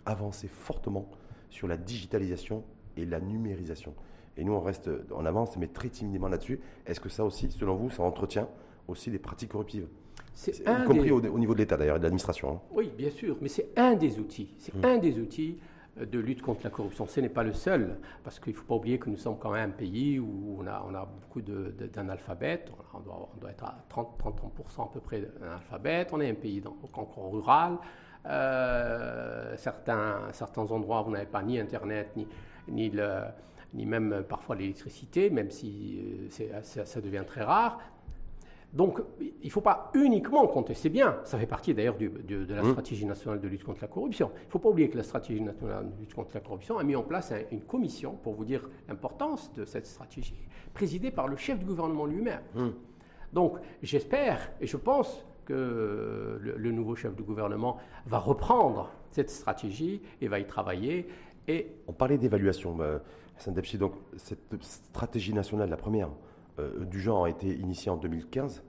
avancé fortement sur la digitalisation et la numérisation. Et nous, on reste en avance, mais très timidement là-dessus. Est-ce que ça aussi, selon vous, ça entretient aussi des pratiques corruptives? C'est Y compris des- au, au niveau de l'État, d'ailleurs, et de l'administration. hein. Oui, bien sûr, mais c'est un des outils. C'est Mm. un des outils euh, de lutte contre la corruption. Ce n'est pas le seul, parce qu'il ne faut pas oublier que nous sommes quand même un pays où on a, on a beaucoup d'analphabètes. On, doit, on doit être à 30, 30% à peu près d'analphabètes. On est un pays dans- encore rural. Euh, certains, certains endroits où vous n'avez pas ni Internet, ni, ni, le- ni même euh, parfois l'électricité, même si ça devient très rare. Donc, il ne faut pas uniquement compter, c'est bien, ça fait partie d'ailleurs de, la mmh. stratégie nationale de lutte contre la corruption. Il ne faut pas oublier que la stratégie nationale de lutte contre la corruption a mis en place une commission pour vous dire l'importance de cette stratégie, présidée par le chef du gouvernement lui-même. Mmh. Donc, j'espère et je pense que le, nouveau chef du gouvernement va reprendre cette stratégie et va y travailler. Et On parlait d'évaluation, euh, donc cette stratégie nationale, la première, euh, du genre a été initié en 2015,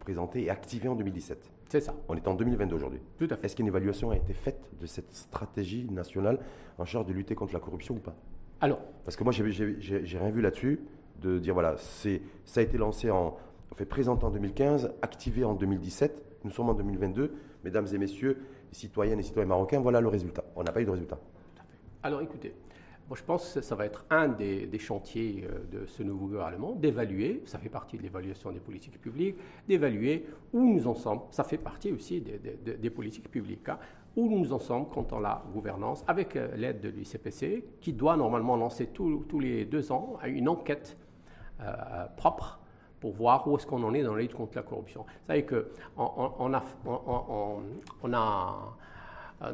présenté et activé en 2017. C'est ça. On est en 2022 aujourd'hui. Tout à fait. Est-ce qu'une évaluation a été faite de cette stratégie nationale en charge de lutter contre la corruption ou pas? Alors. Parce que moi, j'ai rien vu là-dessus, de dire voilà, ça a été lancé en. fait présenté en 2015, activé en 2017, nous sommes en 2022. Mesdames et messieurs, citoyennes et citoyens marocains, voilà le résultat. On n'a pas eu de résultat. Alors écoutez, je pense que ça va être un des, chantiers euh, de ce nouveau gouvernement, d'évaluer, ça fait partie de l'évaluation des politiques publiques, d'évaluer où nous en sommes, ça fait partie aussi des, politiques publiques, hein, où nous en sommes quant à la gouvernance, avec euh, l'aide de l'ICPC, qui doit normalement lancer tous les deux ans une enquête euh, propre pour voir où est-ce qu'on en est dans la lutte contre la corruption. Vous savez qu'on on a,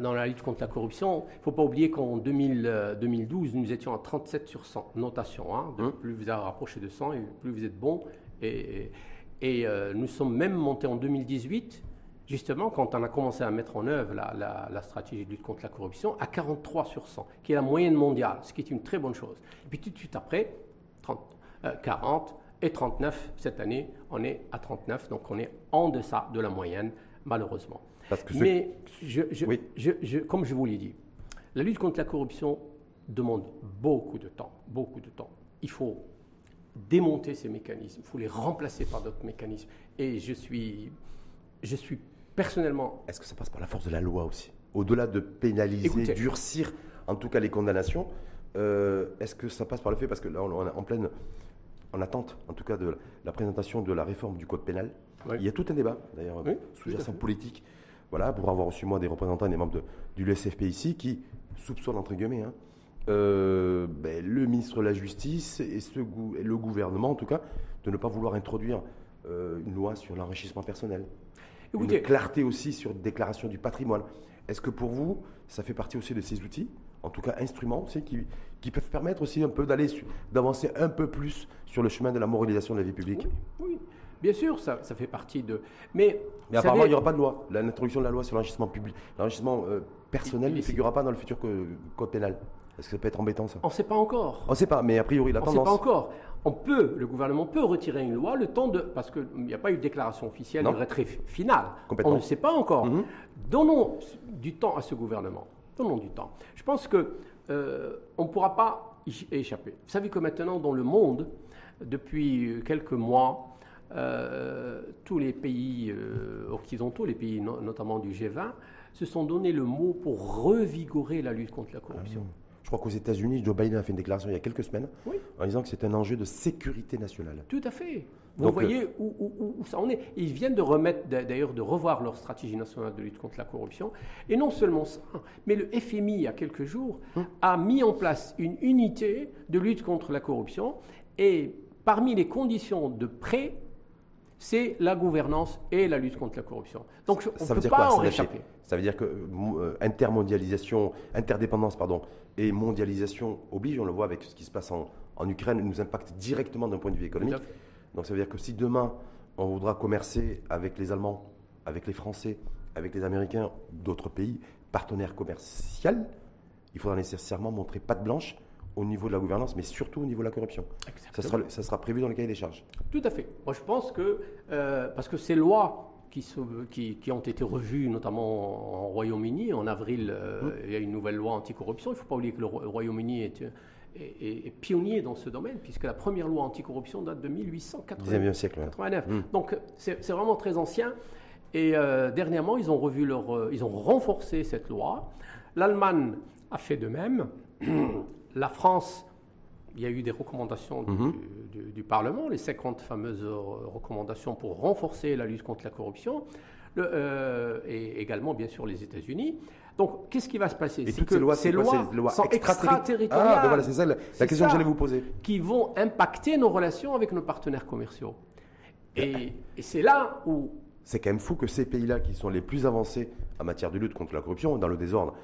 dans la lutte contre la corruption. Il ne faut pas oublier qu'en 2012, euh, nous étions à 37 sur 100 notation. Hein. Hum. Plus vous avez rapproché de 100 et plus vous êtes bon. Et, et, euh, nous sommes même montés en 2018, justement, quand on a commencé à mettre en œuvre la, stratégie de lutte contre la corruption, à 43 sur 100, qui est la moyenne mondiale, ce qui est une très bonne chose. Et puis tout de suite après, 30, 40 et 39, cette année, on est à 39, donc on est en deçà de la moyenne, malheureusement. Mais je, comme je vous l'ai dit, la lutte contre la corruption demande beaucoup de temps, beaucoup de temps. Il faut démonter ces mécanismes, il faut les remplacer par d'autres mécanismes. Et je suis, je suis personnellement... Est-ce que ça passe par la force de la loi aussi? Au-delà de pénaliser, durcir en tout cas les condamnations, euh, est-ce que ça passe par le fait, parce que là on est en pleine en attente, en tout cas, de la présentation de la réforme du code pénal? Il y a tout un débat, d'ailleurs, sous-jacent politique, voilà, pour avoir reçu moi des représentants et des membres de, du LSFP ici, qui soupçonnent, entre guillemets, hein, euh, ben, le ministre de la Justice et, ce, le gouvernement, en tout cas, de ne pas vouloir introduire euh, une loi sur l'enrichissement personnel. Écoutez, une clarté aussi sur déclaration du patrimoine. Est-ce que pour vous, ça fait partie aussi de ces outils en tout cas instruments aussi qui, qui peuvent permettre aussi un peu d'aller d'avancer un peu plus sur le chemin de la moralisation de la vie publique? Oui, bien sûr, ça, ça, fait partie de. Mais, mais apparemment, il n'y aura pas de loi. L'introduction de la loi sur l'enrichissement public, l'enrichissement euh, personnel, ne figurera pas dans le futur code pénal. Est-ce que ça peut être embêtant ça? On ne sait pas encore. On ne sait pas, mais a priori la tendance. On ne sait pas encore. On peut, le gouvernement peut retirer une loi le temps de, parce qu'il n'y a pas eu de déclaration officielle de retrait final. On ne sait pas encore. Mm-hmm. Donnons du temps à ce gouvernement. Donnons du temps. Je pense que euh, on ne pourra pas y échapper. Vous savez que maintenant, dans le monde, depuis quelques mois, euh, tous les pays euh, occidentaux, les pays notamment du G20, se sont donné le mot pour revigorer la lutte contre la corruption. Ah je crois qu'aux États-Unis, Joe Biden a fait une déclaration il y a quelques semaines en disant que c'est un enjeu de sécurité nationale. Tout à fait. Vous voyez où, ça en est. Ils viennent de remettre, d'ailleurs, de revoir leur stratégie nationale de lutte contre la corruption. Et non seulement ça, mais le FMI, il y a quelques jours, hum. a mis en place une unité de lutte contre la corruption. Et parmi les conditions de prêt, c'est la gouvernance et la lutte contre la corruption. Donc on ne peut pas en réchapper. Ça veut dire que euh, intermondialisation, interdépendance pardon, et mondialisation oblige, on le voit avec ce qui se passe en, en Ukraine, nous impacte directement d'un point de vue économique. Donc ça veut dire que si demain on voudra commercer avec les Allemands, avec les Français, avec les Américains, d'autres pays, partenaires commerciaux, il faudra nécessairement montrer patte blanche au niveau de la gouvernance, mais surtout au niveau de la corruption. Ça sera, ça sera, prévu dans le cahier des charges. Tout à fait. Moi, je pense que, euh, parce que ces lois qui, qui, qui, ont été revues, notamment en Royaume-Uni, en avril, euh, mmh. il y a une nouvelle loi anticorruption. Il ne faut pas oublier que le Royaume-Uni est est, pionnier dans ce domaine, puisque la première loi anticorruption date de 1889. siècle. Hmm. Donc c'est vraiment très ancien. Et euh, dernièrement, ils ont revu leur, ils ont renforcé cette loi. L'Allemagne a fait de même. la France, il y a eu des recommandations du, mhm. Parlement, les 50 fameuses recommandations pour renforcer la lutte contre la corruption, le, euh, et également bien sûr les États-Unis. Donc, qu'est-ce qui va se passer? C'est que ces lois, ces lois, sont extraterritoriales. Ah, ben voilà, c'est ça la, question que j'allais vous poser. Qui vont impacter nos relations avec nos partenaires commerciaux. Et, c'est là où... C'est quand même fou que ces pays-là, qui sont les plus avancés en matière de lutte contre la corruption, dans le désordre,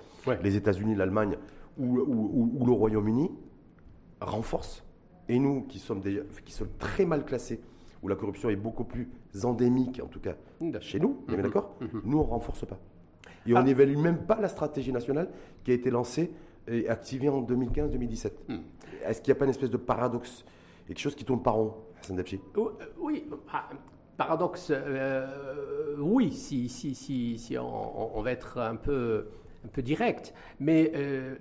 les États-Unis, l'Allemagne ou, ou, le Royaume-Uni, renforcent. Et nous, qui sommes, qui sommes très mal classés, où la corruption est beaucoup plus endémique, en tout cas chez nous, vous êtes d'accord mhm. Nous, on ne renforce pas. Et on ah. n'évalue même pas la stratégie nationale qui a été lancée et activée en 2015-2017. Hmm. Est-ce qu'il n'y a pas une espèce de paradoxe Quelque chose qui tourne par rond, Hassan euh, Oui, ah, paradoxe, euh, oui, si, si, si, si on, va être un peu, un peu direct, mais euh,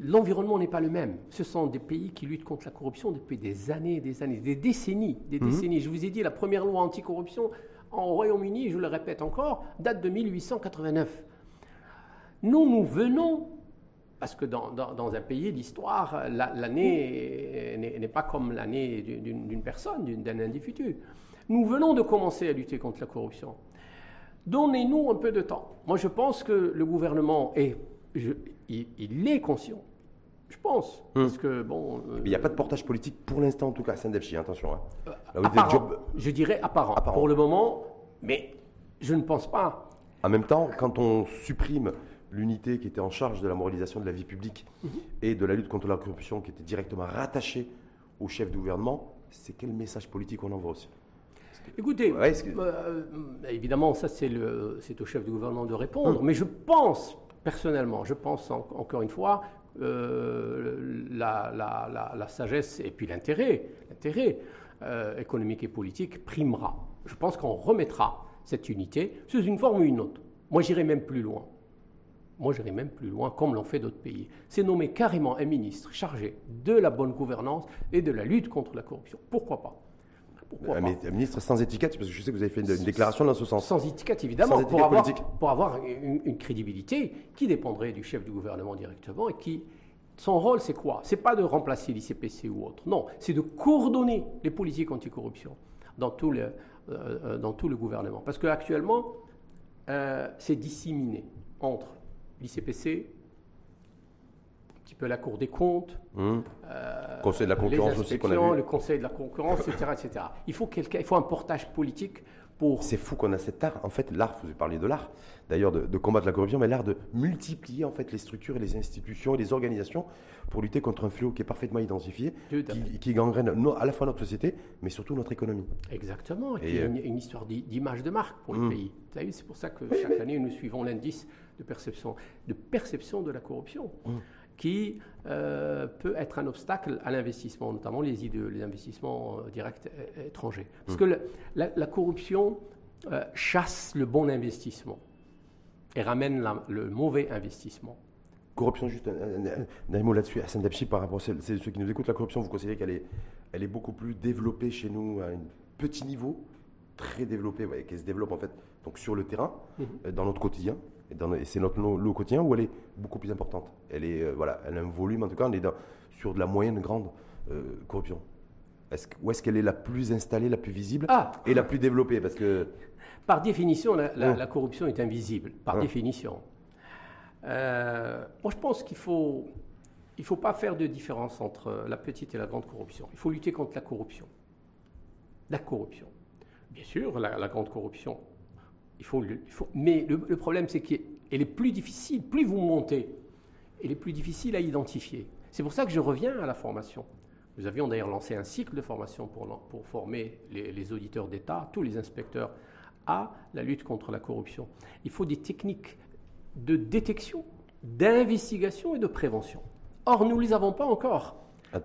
l'environnement n'est pas le même. Ce sont des pays qui luttent contre la corruption depuis des années, des années, des décennies, des mhm. décennies. Je vous ai dit, la première loi anticorruption en Royaume-Uni, je le répète encore, date de 1889. Nous, nous venons, parce que dans, un pays d'histoire, l'année n'est pas comme l'année d'une personne, d'un individu. Nous venons de commencer à lutter contre la corruption. Donnez-nous un peu de temps. Moi, je pense que le gouvernement est, il, est conscient. Je pense. Hmm. Parce que, bon. il n'y a pas de portage politique pour l'instant, en tout cas, à attention. Hein. Euh, je dirais apparent, apparent, pour le moment, mais je ne pense pas. En même temps, quand on supprime l'unité qui était en charge de la moralisation de la vie publique mhm. et de la lutte contre la corruption, qui était directement rattachée au chef du gouvernement, c'est quel message politique on envoie aussi Écoutez, euh, évidemment, ça c'est au chef du gouvernement de répondre, hum. mais je pense, personnellement, je pense encore une fois, euh, la, la, sagesse et puis l'intérêt, l'intérêt euh, économique et politique primera. Je pense qu'on remettra cette unité sous une forme ou une autre. Moi, j'irai même plus loin. Moi, j'irai même plus loin, comme l'ont fait d'autres pays. C'est nommer carrément un ministre chargé de la bonne gouvernance et de la lutte contre la corruption. Pourquoi pas? Pourquoi un, ministre sans étiquette, parce que je sais que vous avez fait une, déclaration dans ce sens. Sans étiquette, évidemment, pour, avoir, pour, avoir, une, crédibilité qui dépendrait du chef du gouvernement directement et qui. Son rôle, c'est quoi? C'est pas de remplacer l'ICPC ou autre. Non, c'est de coordonner les politiques anticorruption dans tout le, euh, dans tout le gouvernement. Parce qu'actuellement, euh, c'est disséminé entre l'ICPC, peu la Cour des comptes, mmh. euh, Conseil de la concurrence aussi qu'on a vu. le Conseil de la concurrence, etc., etc. Il faut quelqu'un, il faut un portage politique pour. C'est fou qu'on a cet art. En fait, l'art, vous avez parlé de l'art, d'ailleurs, de, combattre la corruption, mais l'art de multiplier en fait les structures et les institutions et les organisations pour lutter contre un fléau qui est parfaitement identifié, qui, qui, gangrène à la fois notre société, mais surtout notre économie. Exactement. Et, et une, une, histoire d'image de marque pour le mmh. pays. C'est pour ça que chaque année, nous suivons l'indice de perception, de perception de la corruption, mmh. Qui euh, peut être un obstacle à l'investissement, notamment les, les investissements euh, directs étrangers. Parce mmh. que la, corruption euh, chasse le bon investissement et ramène le mauvais investissement. Corruption, juste un, mot là-dessus, Hassan Dabchi, par rapport à ceux qui nous écoutent, la corruption, vous considérez qu'elle est, elle est beaucoup plus développée chez nous à un petit niveau, très développée, ouais, qu'elle se développe en fait donc sur le terrain, mmh. dans notre quotidien, et, c'est notre lot, quotidien où elle est beaucoup plus importante. Elle, est, euh, voilà, elle a un volume, en tout cas, on est sur de la moyenne grande euh, corruption. Où est-ce qu'elle est la plus installée, la plus visible ah. et la plus développée? Parce que par définition, la, corruption est invisible, par définition. Euh, moi, je pense qu'il faut, il faut pas faire de différence entre la petite et la grande corruption. Il faut lutter contre la corruption. La corruption. Bien sûr, la grande corruption, il faut, mais le, problème, c'est qu'elle est plus difficile, plus vous montez, elle est plus difficile à identifier. C'est pour ça que je reviens à la formation. Nous avions d'ailleurs lancé un cycle de formation pour, pour former les, auditeurs d'État, tous les inspecteurs, à la lutte contre la corruption. Il faut des techniques de détection, d'investigation et de prévention. Or, nous ne les avons pas encore.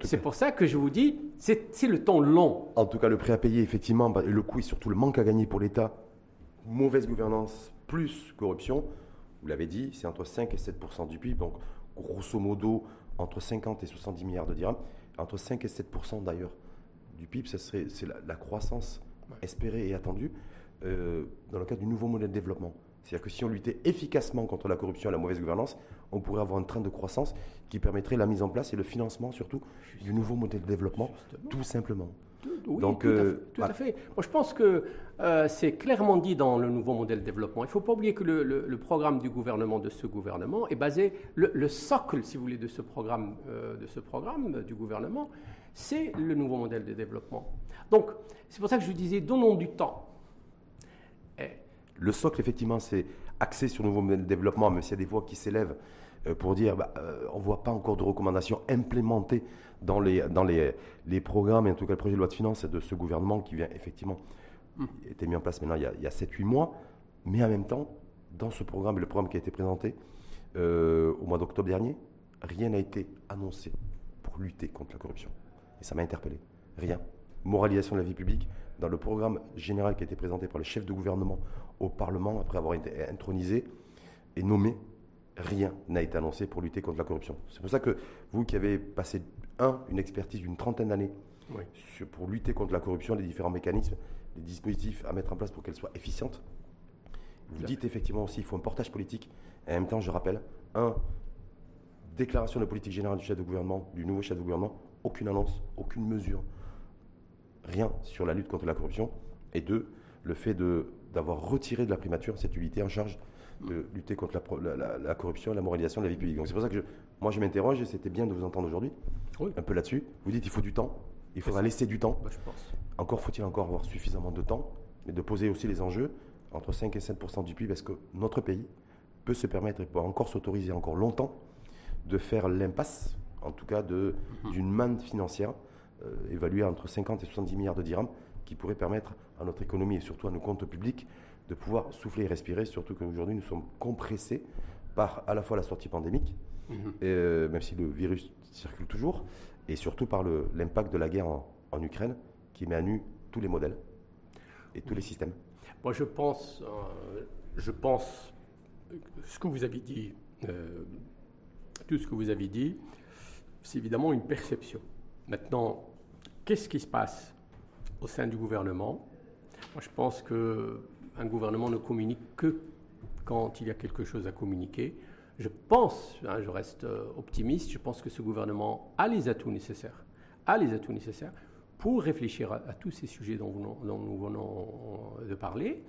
C'est pour ça que je vous dis, c'est le temps long. En tout cas, le prix à payer, effectivement, bah, le coût et surtout le manque à gagner pour l'État mauvaise gouvernance plus corruption, vous l'avez dit, c'est entre 5 et 7% du PIB, donc grosso modo entre 50 et 70 milliards de dirhams. Entre 5 et 7 d'ailleurs du PIB, c'est la, croissance espérée et attendue euh, dans le cadre du nouveau modèle de développement. C'est-à-dire que si on luttait efficacement contre la corruption et la mauvaise gouvernance, on pourrait avoir un train de croissance qui permettrait la mise en place et le financement surtout du nouveau modèle de développement, tout simplement. Oui, Donc, tout, à, fait, tout à fait. Moi, je pense que c'est clairement dit dans le nouveau modèle de développement. Il ne faut pas oublier que le, programme du gouvernement, de ce gouvernement, est basé, le, socle, si vous voulez, de ce programme, de ce programme du gouvernement, c'est le nouveau modèle de développement. Donc, c'est pour ça que je disais, donnons du temps. Le socle, effectivement, c'est axé sur le nouveau modèle de développement, mais s'il y a des voix qui s'élèvent euh, pour dire bah, euh, on ne voit pas encore de recommandations implémentées dans, les, dans les, les, programmes et en tout cas le projet de loi de finances de ce gouvernement qui vient effectivement, mmh. été mis en place maintenant il y a, a 7-8 mois, mais en même temps, dans ce programme et le programme qui a été présenté euh, au mois d'octobre dernier, rien n'a été annoncé pour lutter contre la corruption. Et ça m'a interpellé. Rien. Moralisation de la vie publique, dans le programme général qui a été présenté par le chef de gouvernement au Parlement après avoir été intronisé et nommé, rien n'a été annoncé pour lutter contre la corruption. C'est pour ça que vous qui avez passé, un, une expertise d'une trentaine d'années pour lutter contre la corruption, les différents mécanismes, les dispositifs à mettre en place pour qu'elle soit efficiente, vous dites effectivement aussi qu'il faut un portage politique. Et en même temps, je rappelle, un, déclaration de politique générale du chef de gouvernement, du nouveau chef de gouvernement, aucune annonce, aucune mesure, rien sur la lutte contre la corruption. Et deux, le fait d'avoir retiré de la primature cette unité en charge de lutter contre la, corruption et la moralisation de la vie publique. Donc c'est pour ça que moi je m'interroge et c'était bien de vous entendre aujourd'hui un peu là-dessus. Vous dites qu'il faut du temps, il faudra laisser du temps. Bah, je pense. Encore faut-il encore avoir suffisamment de temps, mais de poser aussi les enjeux entre 5 et 7 du PIB, parce que notre pays peut se permettre et peut encore s'autoriser encore longtemps de faire l'impasse, en tout cas mhm. d'une manne financière euh, évaluée entre 50 et 70 milliards de dirhams, qui pourrait permettre à notre économie et surtout à nos comptes publics de pouvoir souffler et respirer, surtout qu'aujourd'hui nous sommes compressés par à la fois la sortie pandémique, mhm. euh, même si le virus circule toujours, et surtout par l'impact de la guerre en, Ukraine qui met à nu tous les modèles et tous les systèmes. Moi je pense, euh, je pense, ce que vous avez dit, tout ce que vous avez dit, c'est évidemment une perception. Maintenant, qu'est-ce qui se passe au sein du gouvernement? Moi, je pense qu'un gouvernement ne communique que quand il y a quelque chose à communiquer. Je pense, hein, je reste euh, optimiste, je pense que ce gouvernement a les atouts nécessaires, a les atouts nécessaires pour réfléchir à, tous ces sujets dont, dont, nous venons de parler.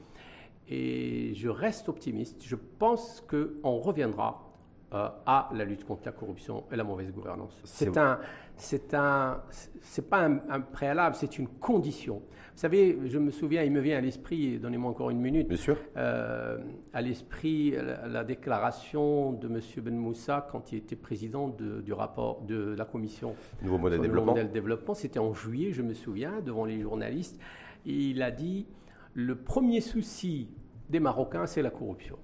Et je reste optimiste. Je pense qu'on reviendra euh, à la lutte contre la corruption et la mauvaise gouvernance. C'est un, c'est un, c'est pas un, préalable, c'est une condition. Vous savez, je me souviens, il me vient à l'esprit, donnez-moi encore une minute, Bien sûr. Euh, à l'esprit la, déclaration de M. Ben Moussa quand il était président du rapport de la commission Nouveau modèle développement. Modèle développement. C'était en juillet, je me souviens, devant les journalistes. il a dit le premier souci des Marocains, c'est la corruption.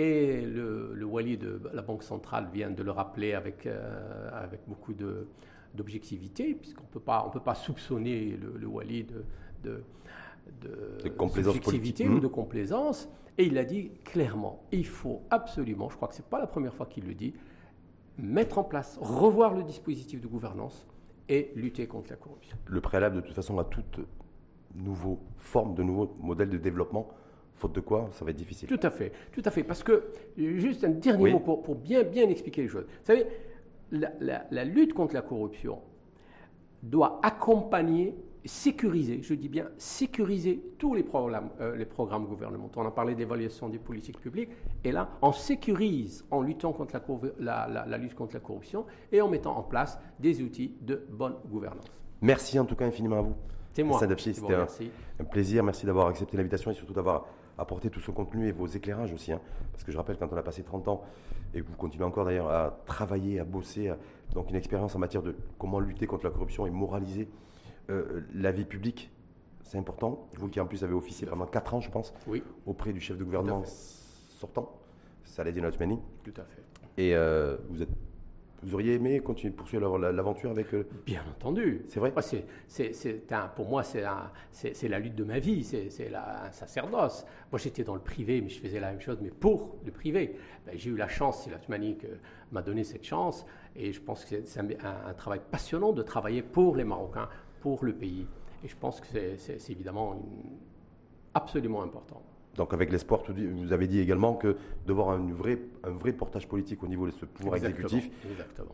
Et le, le, wali de la Banque centrale vient de le rappeler avec, euh, avec beaucoup d'objectivité, puisqu'on ne peut pas soupçonner le, le wali de, de, de, complaisance ou de complaisance. Et il a dit clairement, il faut absolument, je crois que ce n'est pas la première fois qu'il le dit, mettre en place, revoir le dispositif de gouvernance et lutter contre la corruption. Le préalable, de toute façon, à toute nouvelle forme de nouveau modèle de développement, Faute de quoi, ça va être difficile. Tout à fait, tout à fait. Parce que, juste un dernier mot pour, bien, bien expliquer les choses. Vous savez, la, lutte contre la corruption doit accompagner, sécuriser, je dis bien sécuriser tous les programmes, euh, les programmes gouvernementaux. On a parlé d'évaluation des politiques publiques, et là, on sécurise en luttant contre la, la lutte contre la corruption et en mettant en place des outils de bonne gouvernance. Merci en tout cas infiniment à vous. C'est moi. C'était un, un, plaisir. Merci d'avoir accepté l'invitation et surtout d'avoir apporter tout ce contenu et vos éclairages aussi. Hein. Parce que je rappelle, quand on a passé 30 ans, et que vous continuez encore d'ailleurs à travailler, à bosser, donc une expérience en matière de comment lutter contre la corruption et moraliser euh, la vie publique, c'est important. Vous qui en plus avez officié pendant 4 ans, je pense, oui. auprès du chef de gouvernement sortant, Saladin Othmani. Tout à fait. Et euh, vous êtes vous auriez aimé continuer de poursuivre l'aventure avec eux Bien entendu. C'est vrai c'est, Pour moi, c'est, la lutte de ma vie, c'est, un sacerdoce. Moi, j'étais dans le privé, mais je faisais la même chose, mais pour le privé. Ben, j'ai eu la chance, c'est la Tumanique m'a donné cette chance, et je pense que c'est un, travail passionnant de travailler pour les Marocains, pour le pays. Et je pense que c'est, évidemment absolument important. Donc avec l'espoir, vous avez dit également que de voir un vrai, un vrai portage politique au niveau de ce pouvoir exécutif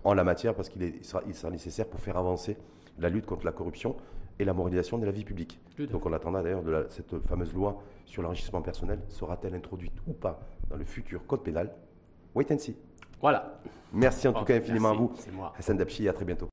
en la matière, parce qu'il sera, il sera nécessaire pour faire avancer la lutte contre la corruption et la moralisation de la vie publique. Donc on attendra d'ailleurs de cette fameuse loi sur l'enrichissement personnel. Sera-t-elle introduite ou pas dans le futur code pénal? Wait and see. Voilà. Merci en tout cas infiniment à vous. C'est moi. Hassan Dabchi, à très bientôt.